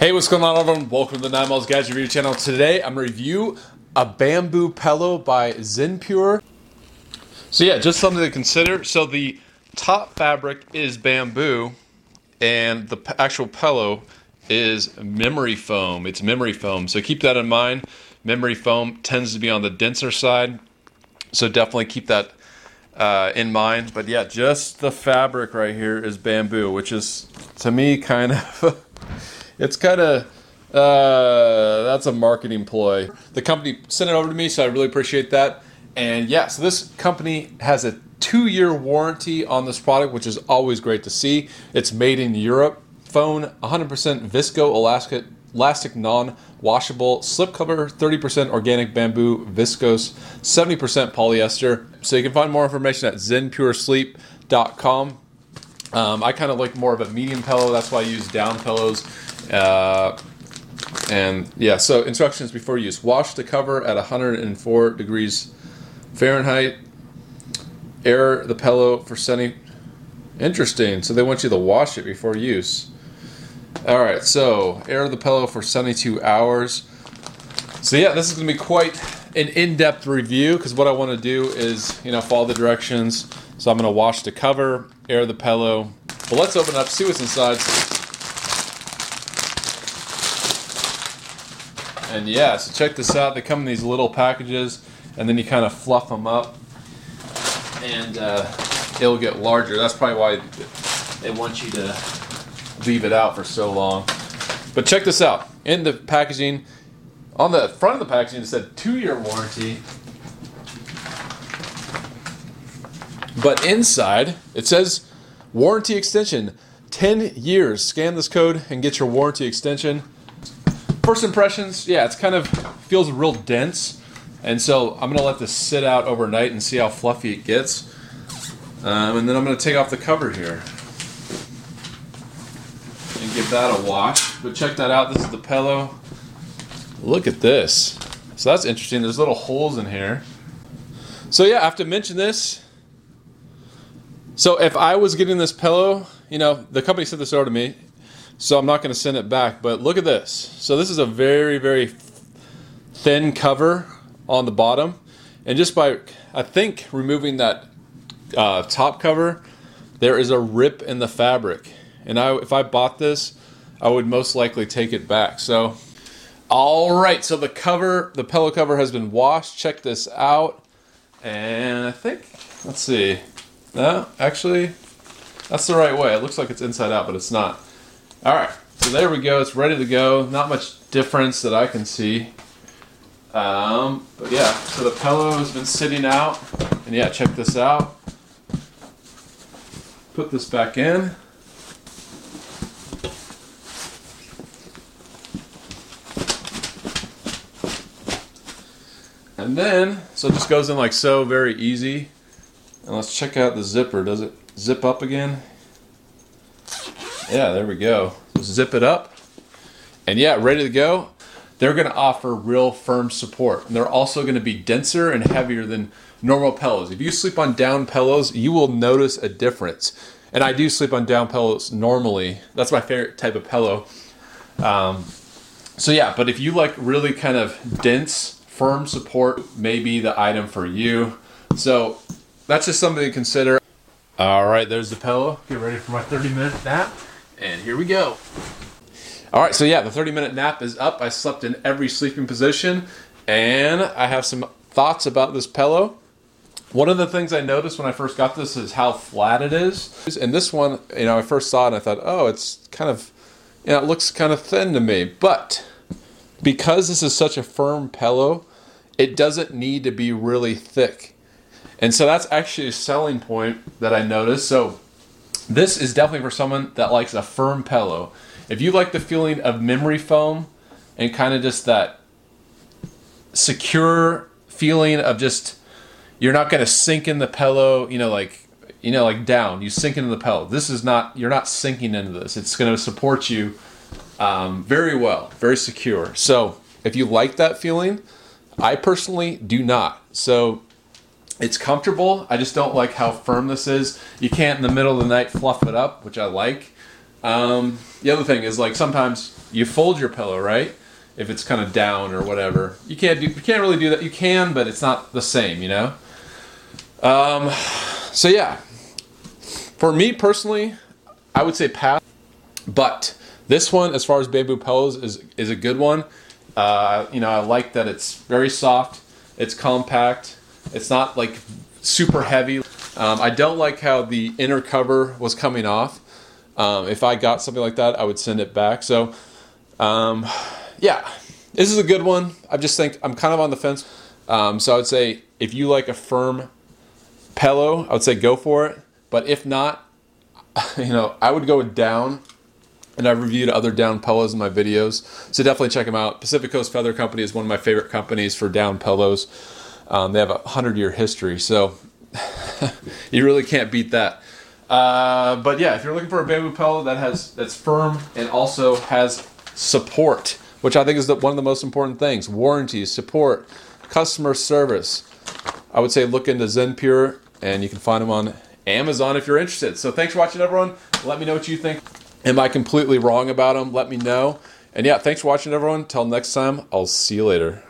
Hey, what's going on, everyone? Welcome to the Nine Miles Gadget Review channel. Today, I'm to review a bamboo pillow by Zenpure. So yeah, just something to consider. So the top fabric is bamboo, and the actual pillow is memory foam. It's memory foam, so keep that in mind. Memory foam tends to be on the denser side, so definitely keep that uh, in mind. But yeah, just the fabric right here is bamboo, which is to me kind of. it's kind of uh, that's a marketing ploy. The company sent it over to me, so I really appreciate that. And yeah, so this company has a two-year warranty on this product, which is always great to see. It's made in Europe. Foam 100% visco elastic, elastic non-washable slipcover, 30% organic bamboo viscose, 70% polyester. So you can find more information at zenpuresleep.com. Um, I kind of like more of a medium pillow. That's why I use down pillows. Uh, and yeah, so instructions before use: wash the cover at 104 degrees Fahrenheit. Air the pillow for 70. Interesting. So they want you to wash it before use. All right. So air the pillow for 72 hours. So yeah, this is going to be quite an in-depth review because what I want to do is you know follow the directions. So I'm going to wash the cover, air the pillow. But let's open up, see what's inside. And yeah, so check this out. They come in these little packages, and then you kind of fluff them up, and uh, it'll get larger. That's probably why they want you to leave it out for so long. But check this out. In the packaging, on the front of the packaging, it said two-year warranty. But inside, it says warranty extension 10 years. Scan this code and get your warranty extension. First impressions, yeah, it's kind of feels real dense. And so I'm gonna let this sit out overnight and see how fluffy it gets. Um, and then I'm gonna take off the cover here and give that a wash. But check that out, this is the pillow. Look at this. So that's interesting. There's little holes in here. So yeah, I have to mention this. So if I was getting this pillow, you know, the company sent this over to me, so I'm not going to send it back. But look at this. So this is a very, very thin cover on the bottom, and just by I think removing that uh, top cover, there is a rip in the fabric. And I, if I bought this, I would most likely take it back. So, all right. So the cover, the pillow cover has been washed. Check this out, and I think let's see. No, actually, that's the right way. It looks like it's inside out, but it's not. All right, so there we go. It's ready to go. Not much difference that I can see. Um, but yeah, so the pillow has been sitting out, and yeah, check this out. Put this back in. And then, so it just goes in like so, very easy. And let's check out the zipper. Does it zip up again? Yeah, there we go. Zip it up. And yeah, ready to go. They're going to offer real firm support. And they're also going to be denser and heavier than normal pillows. If you sleep on down pillows, you will notice a difference. And I do sleep on down pillows normally. That's my favorite type of pillow. Um, so yeah, but if you like really kind of dense, firm support, may be the item for you. So that's just something to consider. All right, there's the pillow. Get ready for my 30 minute nap. And here we go. All right, so yeah, the 30 minute nap is up. I slept in every sleeping position, and I have some thoughts about this pillow. One of the things I noticed when I first got this is how flat it is. And this one, you know, I first saw it and I thought, oh, it's kind of, you know, it looks kind of thin to me. But because this is such a firm pillow, it doesn't need to be really thick. And so that's actually a selling point that I noticed. So this is definitely for someone that likes a firm pillow. If you like the feeling of memory foam and kind of just that secure feeling of just you're not going to sink in the pillow, you know, like you know, like down. You sink into the pillow. This is not. You're not sinking into this. It's going to support you um, very well, very secure. So if you like that feeling, I personally do not. So it's comfortable. I just don't like how firm this is. You can't in the middle of the night fluff it up, which I like. Um, the other thing is like sometimes you fold your pillow, right? If it's kind of down or whatever, you can't do. You can't really do that. You can, but it's not the same, you know. Um, so yeah, for me personally, I would say pass. But this one, as far as bamboo pillows, is is a good one. Uh, you know, I like that it's very soft. It's compact. It's not like super heavy. Um, I don't like how the inner cover was coming off. Um, if I got something like that, I would send it back. So, um, yeah, this is a good one. I just think I'm kind of on the fence. Um, so I would say if you like a firm pillow, I would say go for it. But if not, you know, I would go with down. And I've reviewed other down pillows in my videos, so definitely check them out. Pacific Coast Feather Company is one of my favorite companies for down pillows. Um, they have a hundred year history, so you really can't beat that. Uh, but yeah, if you're looking for a bamboo pillow that has that's firm and also has support, which I think is the, one of the most important things: warranty, support, customer service. I would say look into ZenPure, and you can find them on Amazon if you're interested. So thanks for watching, everyone. Let me know what you think. Am I completely wrong about them? Let me know. And yeah, thanks for watching, everyone. Till next time, I'll see you later.